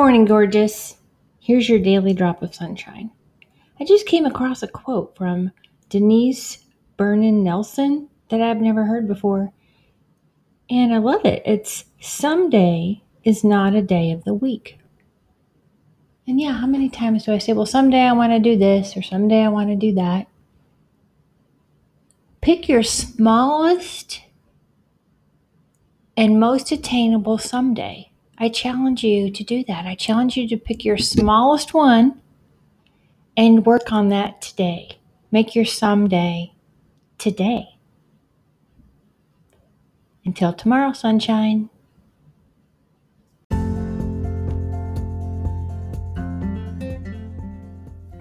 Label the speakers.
Speaker 1: Morning, gorgeous. Here's your daily drop of sunshine. I just came across a quote from Denise Brennan-Nelson that I've never heard before, and I love it. It's someday is not a day of the week. And yeah, how many times do I say, well, someday I want to do this or someday I want to do that? Pick your smallest and most attainable someday I challenge you to do that. I challenge you to pick your smallest one and work on that today. Make your someday today. Until tomorrow, sunshine.